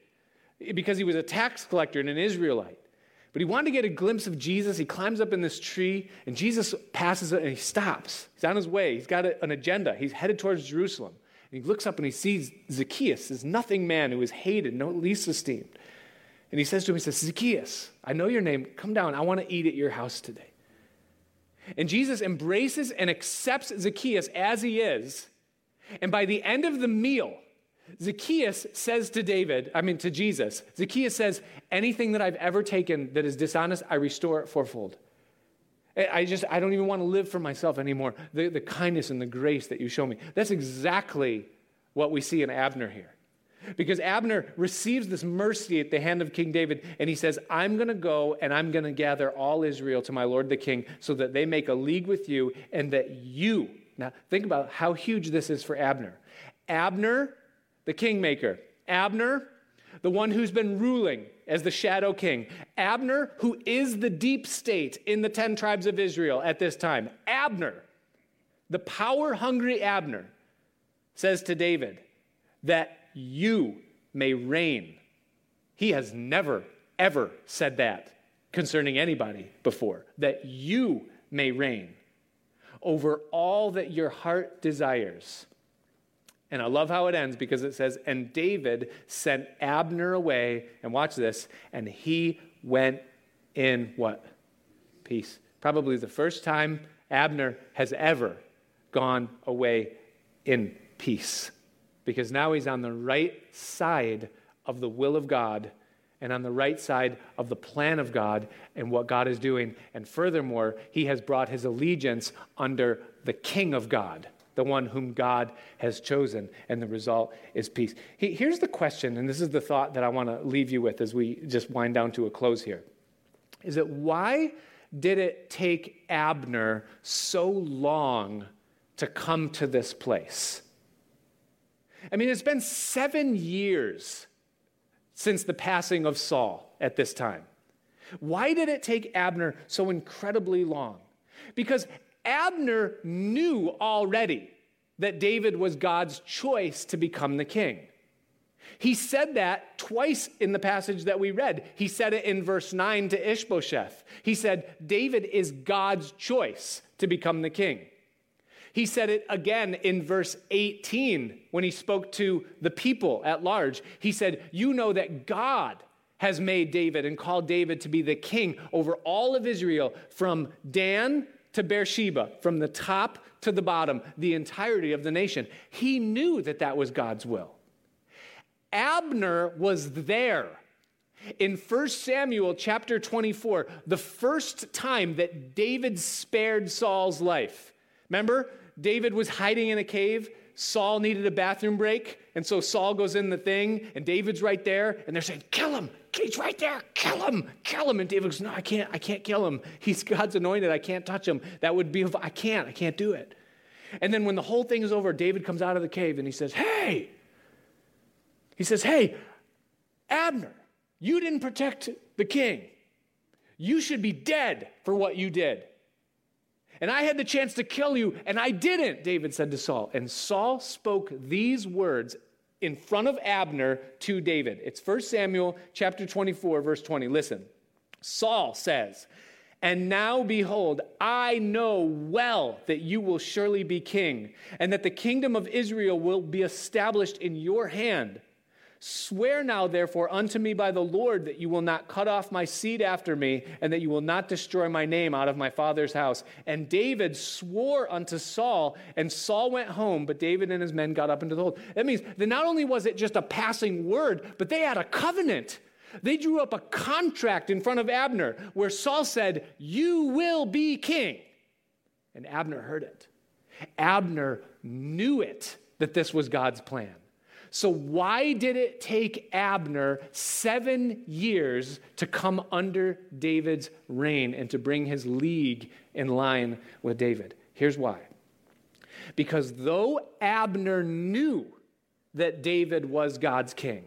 [SPEAKER 2] because he was a tax collector and an Israelite. But he wanted to get a glimpse of Jesus. He climbs up in this tree, and Jesus passes and he stops. He's on his way. He's got a, an agenda. He's headed towards Jerusalem. And he looks up and he sees Zacchaeus, this nothing man who is hated, no least esteemed. And he says to him, he says, Zacchaeus, I know your name. Come down. I want to eat at your house today. And Jesus embraces and accepts Zacchaeus as he is. And by the end of the meal, Zacchaeus says to David, I mean to Jesus, Zacchaeus says, anything that I've ever taken that is dishonest, I restore it fourfold. I just, I don't even want to live for myself anymore. The, the kindness and the grace that you show me. That's exactly what we see in Abner here. Because Abner receives this mercy at the hand of King David, and he says, I'm going to go and I'm going to gather all Israel to my Lord the king so that they make a league with you and that you. Now, think about how huge this is for Abner. Abner the kingmaker. Abner, the one who's been ruling as the shadow king. Abner, who is the deep state in the 10 tribes of Israel at this time. Abner, the power hungry Abner, says to David that you may reign. He has never, ever said that concerning anybody before, that you may reign over all that your heart desires. And I love how it ends because it says, And David sent Abner away, and watch this, and he went in what? Peace. Probably the first time Abner has ever gone away in peace. Because now he's on the right side of the will of God and on the right side of the plan of God and what God is doing. And furthermore, he has brought his allegiance under the King of God the one whom God has chosen, and the result is peace. Here's the question, and this is the thought that I want to leave you with as we just wind down to a close here. Is that why did it take Abner so long to come to this place? I mean, it's been seven years since the passing of Saul at this time. Why did it take Abner so incredibly long? Because Abner knew already that David was God's choice to become the king. He said that twice in the passage that we read. He said it in verse 9 to Ishbosheth. He said, David is God's choice to become the king. He said it again in verse 18 when he spoke to the people at large. He said, You know that God has made David and called David to be the king over all of Israel from Dan to Beersheba, from the top to the bottom, the entirety of the nation. He knew that that was God's will. Abner was there. In 1 Samuel chapter 24, the first time that David spared Saul's life. Remember, David was hiding in a cave. Saul needed a bathroom break. And so Saul goes in the thing, and David's right there, and they're saying, Kill him, He's right there. Kill him. Kill him. And David goes, No, I can't. I can't kill him. (laughs) He's God's anointed. I can't touch him. That would be, I can't. I can't do it. And then when the whole thing is over, David comes out of the cave and he says, Hey, he says, Hey, Abner, you didn't protect the king. You should be dead for what you did. And I had the chance to kill you, and I didn't, David said to Saul. And Saul spoke these words in front of Abner to David. It's 1 Samuel chapter 24 verse 20. Listen. Saul says, "And now behold, I know well that you will surely be king, and that the kingdom of Israel will be established in your hand." Swear now, therefore, unto me by the Lord that you will not cut off my seed after me, and that you will not destroy my name out of my father's house. And David swore unto Saul, and Saul went home, but David and his men got up into the hold. That means that not only was it just a passing word, but they had a covenant. They drew up a contract in front of Abner where Saul said, You will be king. And Abner heard it. Abner knew it that this was God's plan. So, why did it take Abner seven years to come under David's reign and to bring his league in line with David? Here's why. Because though Abner knew that David was God's king,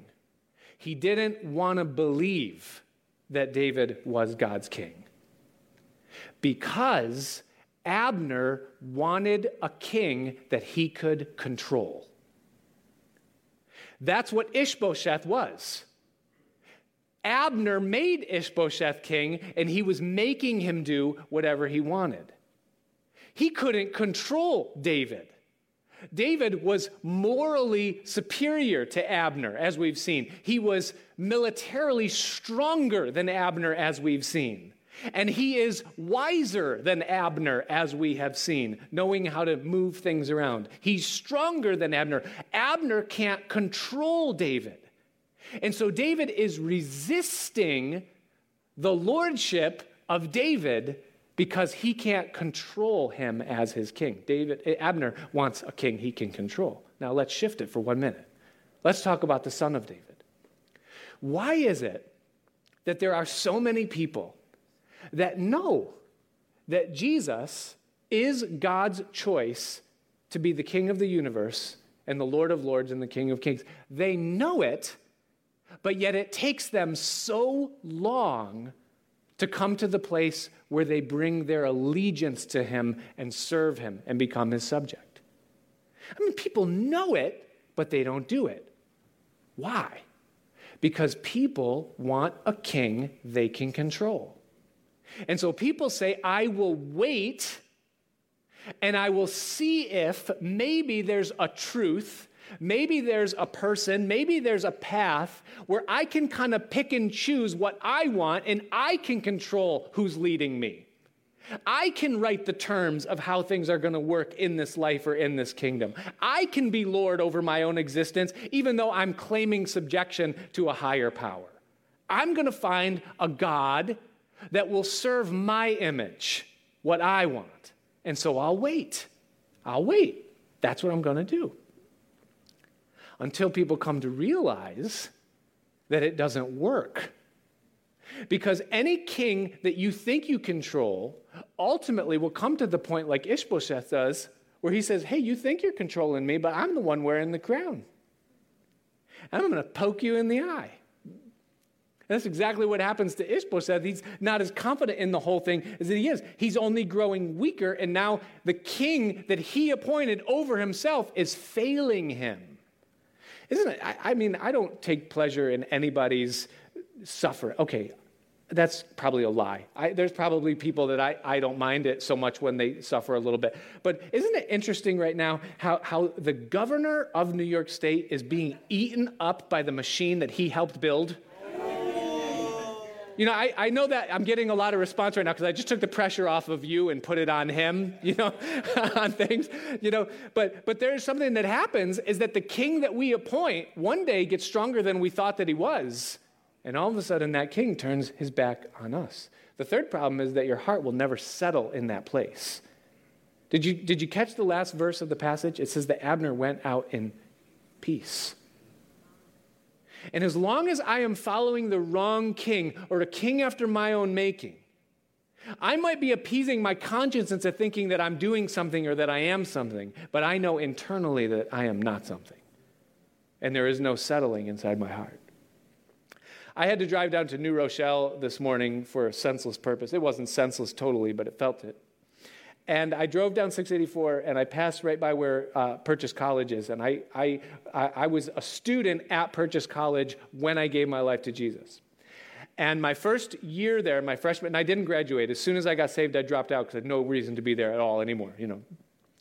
[SPEAKER 2] he didn't want to believe that David was God's king. Because Abner wanted a king that he could control. That's what Ishbosheth was. Abner made Ishbosheth king, and he was making him do whatever he wanted. He couldn't control David. David was morally superior to Abner, as we've seen. He was militarily stronger than Abner, as we've seen. And he is wiser than Abner, as we have seen, knowing how to move things around. He's stronger than Abner. Abner can't control David. And so David is resisting the lordship of David because he can't control him as his king. David Abner wants a king he can control. Now let's shift it for 1 minute. Let's talk about the son of David. Why is it that there are so many people that know that Jesus is God's choice to be the king of the universe and the Lord of lords and the King of kings? They know it but yet it takes them so long to come to the place where they bring their allegiance to him and serve him and become his subject. I mean, people know it, but they don't do it. Why? Because people want a king they can control. And so people say, I will wait and I will see if maybe there's a truth Maybe there's a person, maybe there's a path where I can kind of pick and choose what I want and I can control who's leading me. I can write the terms of how things are going to work in this life or in this kingdom. I can be Lord over my own existence, even though I'm claiming subjection to a higher power. I'm going to find a God that will serve my image, what I want. And so I'll wait. I'll wait. That's what I'm going to do until people come to realize that it doesn't work. Because any king that you think you control ultimately will come to the point, like Ishbosheth does, where he says, Hey, you think you're controlling me, but I'm the one wearing the crown. And I'm going to poke you in the eye. That's exactly what happens to Ishbosheth. He's not as confident in the whole thing as he is. He's only growing weaker, and now the king that he appointed over himself is failing him. Isn't it? I, I mean, I don't take pleasure in anybody's suffering. Okay, that's probably a lie. I, there's probably people that I, I don't mind it so much when they suffer a little bit. But isn't it interesting right now how, how the governor of New York State is being eaten up by the machine that he helped build? You know, I, I know that I'm getting a lot of response right now because I just took the pressure off of you and put it on him, (laughs) you know, (laughs) on things, you know. But but there's something that happens is that the king that we appoint one day gets stronger than we thought that he was. And all of a sudden that king turns his back on us. The third problem is that your heart will never settle in that place. Did you, did you catch the last verse of the passage? It says that Abner went out in peace. And as long as I am following the wrong king or a king after my own making, I might be appeasing my conscience into thinking that I'm doing something or that I am something, but I know internally that I am not something. And there is no settling inside my heart. I had to drive down to New Rochelle this morning for a senseless purpose. It wasn't senseless totally, but it felt it. And I drove down 684 and I passed right by where uh, Purchase College is. And I, I, I was a student at Purchase College when I gave my life to Jesus. And my first year there, my freshman, and I didn't graduate. As soon as I got saved, I dropped out because I had no reason to be there at all anymore, you know.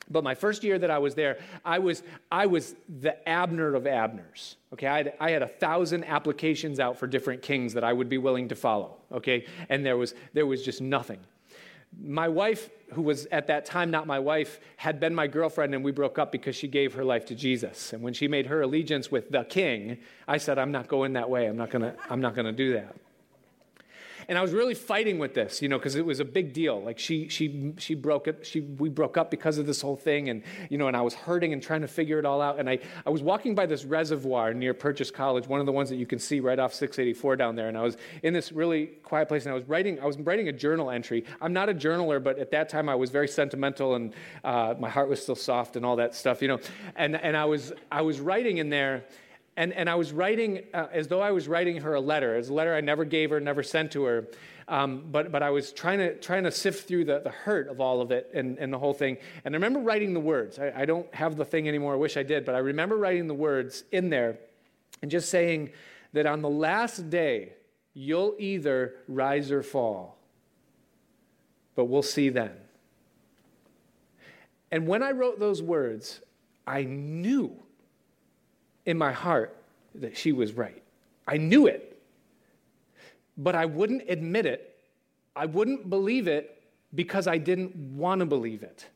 [SPEAKER 2] But my first year that I was there, I was, I was the Abner of Abners. Okay, I had, I had a thousand applications out for different kings that I would be willing to follow. Okay, and there was, there was just nothing my wife, who was at that time not my wife, had been my girlfriend, and we broke up because she gave her life to Jesus. And when she made her allegiance with the king, I said, I'm not going that way. I'm not going to I'm not going to do that. And I was really fighting with this, you know, because it was a big deal. Like she, she, she broke it. She, we broke up because of this whole thing, and you know, and I was hurting and trying to figure it all out. And I, I was walking by this reservoir near Purchase College, one of the ones that you can see right off 684 down there. And I was in this really quiet place, and I was writing. I was writing a journal entry. I'm not a journaler, but at that time I was very sentimental, and uh, my heart was still soft, and all that stuff, you know. And and I was I was writing in there and, and I was writing uh, as though I was writing her a letter. It's a letter I never gave her, never sent to her. Um, but, but I was trying to, trying to sift through the, the hurt of all of it and, and the whole thing. And I remember writing the words. I, I don't have the thing anymore. I wish I did. But I remember writing the words in there. and just saying that on the last day, you'll either rise or fall. But we'll see then. And when I wrote those words, I knew in my heart that she was right. I knew it. But I wouldn't admit it. I wouldn't believe it because I didn't want to believe it.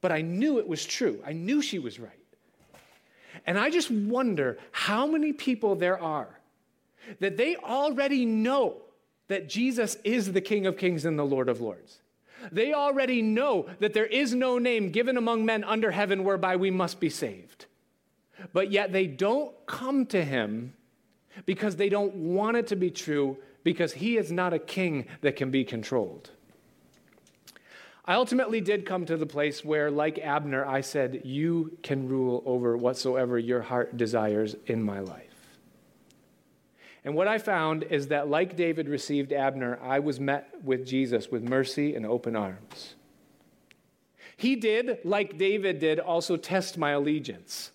[SPEAKER 2] But I knew it was true. I knew she was right. And I just wonder how many people there are that they already know that Jesus is the King of Kings and the Lord of Lords. They already know that there is no name given among men under heaven whereby we must be saved. But yet they don't come to him because they don't want it to be true because he is not a king that can be controlled. I ultimately did come to the place where, like Abner, I said, You can rule over whatsoever your heart desires in my life. And what I found is that, like David received Abner, I was met with Jesus with mercy and open arms. He did, like David did, also test my allegiance.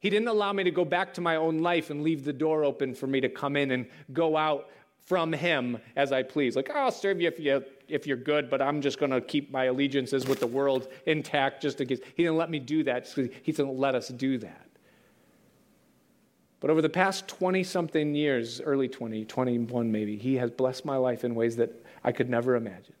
[SPEAKER 2] He didn't allow me to go back to my own life and leave the door open for me to come in and go out from him as I please. Like, oh, I'll serve you if, you if you're good, but I'm just going to keep my allegiances with the world intact just in case. He didn't let me do that. He didn't let us do that. But over the past 20 something years, early 20, 21 maybe, He has blessed my life in ways that I could never imagine.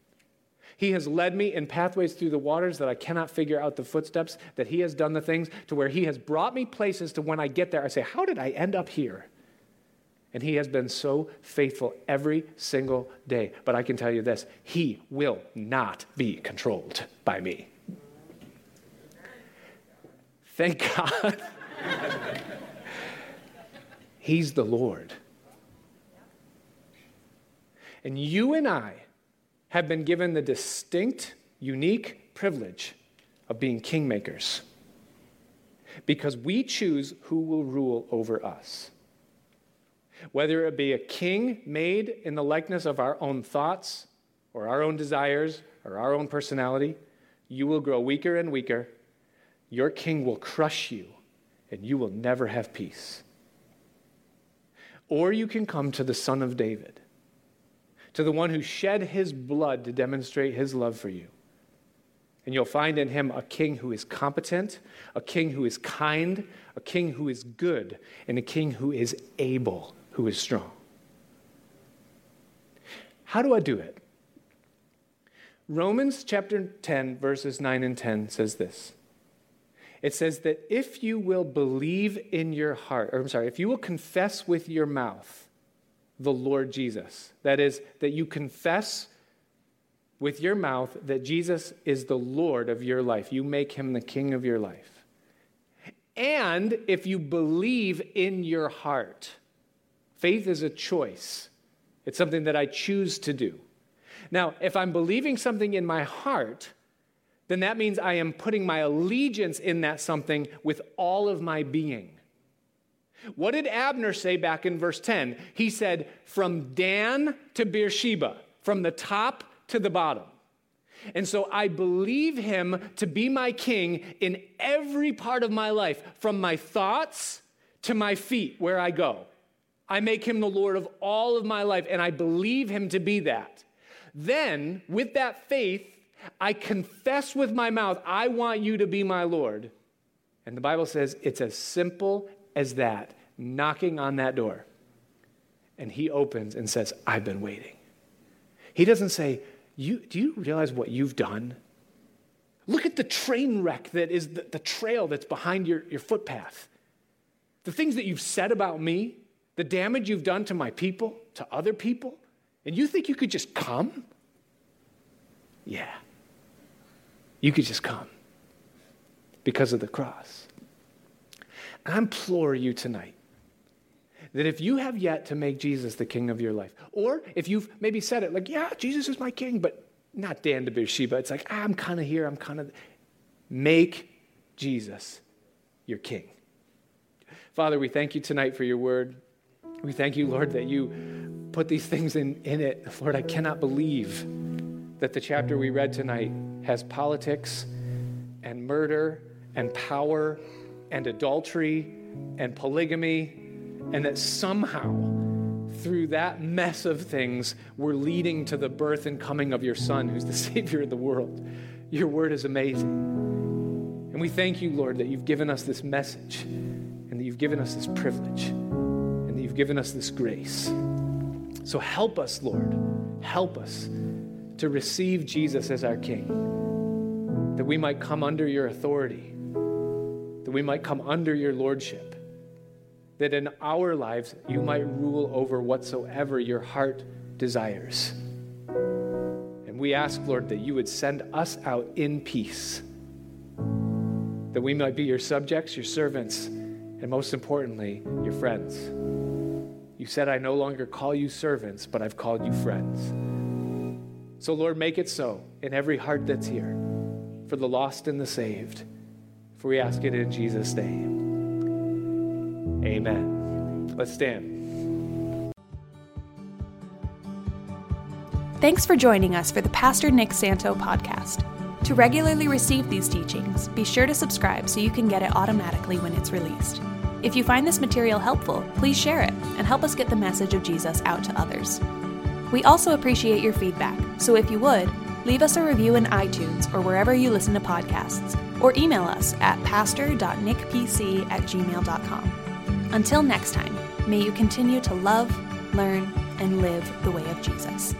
[SPEAKER 2] He has led me in pathways through the waters that I cannot figure out the footsteps, that He has done the things to where He has brought me places to when I get there, I say, How did I end up here? And He has been so faithful every single day. But I can tell you this He will not be controlled by me. Thank (laughs) God. He's the Lord. And you and I have been given the distinct, unique privilege of being kingmakers because we choose who will rule over us. Whether it be a king made in the likeness of our own thoughts or our own desires or our own personality, you will grow weaker and weaker. Your king will crush you, and you will never have peace. Or you can come to the Son of David, to the one who shed his blood to demonstrate his love for you. And you'll find in him a king who is competent, a king who is kind, a king who is good, and a king who is able, who is strong. How do I do it? Romans chapter 10, verses 9 and 10 says this it says that if you will believe in your heart, or I'm sorry, if you will confess with your mouth the Lord Jesus, that is, that you confess with your mouth that Jesus is the Lord of your life, you make him the king of your life. And if you believe in your heart, faith is a choice, it's something that I choose to do. Now, if I'm believing something in my heart, then that means I am putting my allegiance in that something with all of my being. What did Abner say back in verse 10? He said, From Dan to Beersheba, from the top to the bottom. And so I believe him to be my king in every part of my life, from my thoughts to my feet where I go. I make him the Lord of all of my life, and I believe him to be that. Then, with that faith, I confess with my mouth, I want you to be my Lord. And the Bible says it's as simple as that, knocking on that door. And he opens and says, I've been waiting. He doesn't say, you, Do you realize what you've done? Look at the train wreck that is the, the trail that's behind your, your footpath. The things that you've said about me, the damage you've done to my people, to other people. And you think you could just come? Yeah. You could just come because of the cross. I implore you tonight that if you have yet to make Jesus the king of your life, or if you've maybe said it like, yeah, Jesus is my king, but not Dan to Beersheba, it's like, I'm kind of here, I'm kind of, make Jesus your king. Father, we thank you tonight for your word. We thank you, Lord, that you put these things in, in it. Lord, I cannot believe that the chapter we read tonight has politics and murder and power and adultery and polygamy and that somehow, through that mess of things, we're leading to the birth and coming of your Son, who's the (laughs) Savior of the world. Your word is amazing. And we thank you, Lord, that you've given us this message, and that you've given us this privilege, and that you've given us this grace. So help us, Lord. Help us to receive Jesus as our King, that we might come under your authority, that we might come under your lordship, that in our lives you might rule over whatsoever your heart desires. And we ask, Lord, that you would send us out in peace, that we might be your subjects, your servants, and most importantly, your friends. You said, I no longer call you servants, but I've called you friends. So, Lord, make it so in every heart that's here, for the lost and the saved. For we ask it in Jesus' name. Amen. Let's stand.
[SPEAKER 1] Thanks for joining us for the Pastor Nick Santo podcast. To regularly receive these teachings, be sure to subscribe so you can get it automatically when it's released. If you find this material helpful, please share it and help us get the message of Jesus out to others. We also appreciate your feedback, so if you would, leave us a review in iTunes or wherever you listen to podcasts, or email us at pastor.nickpc at gmail.com. Until next time, may you continue to love, learn, and live the way of Jesus.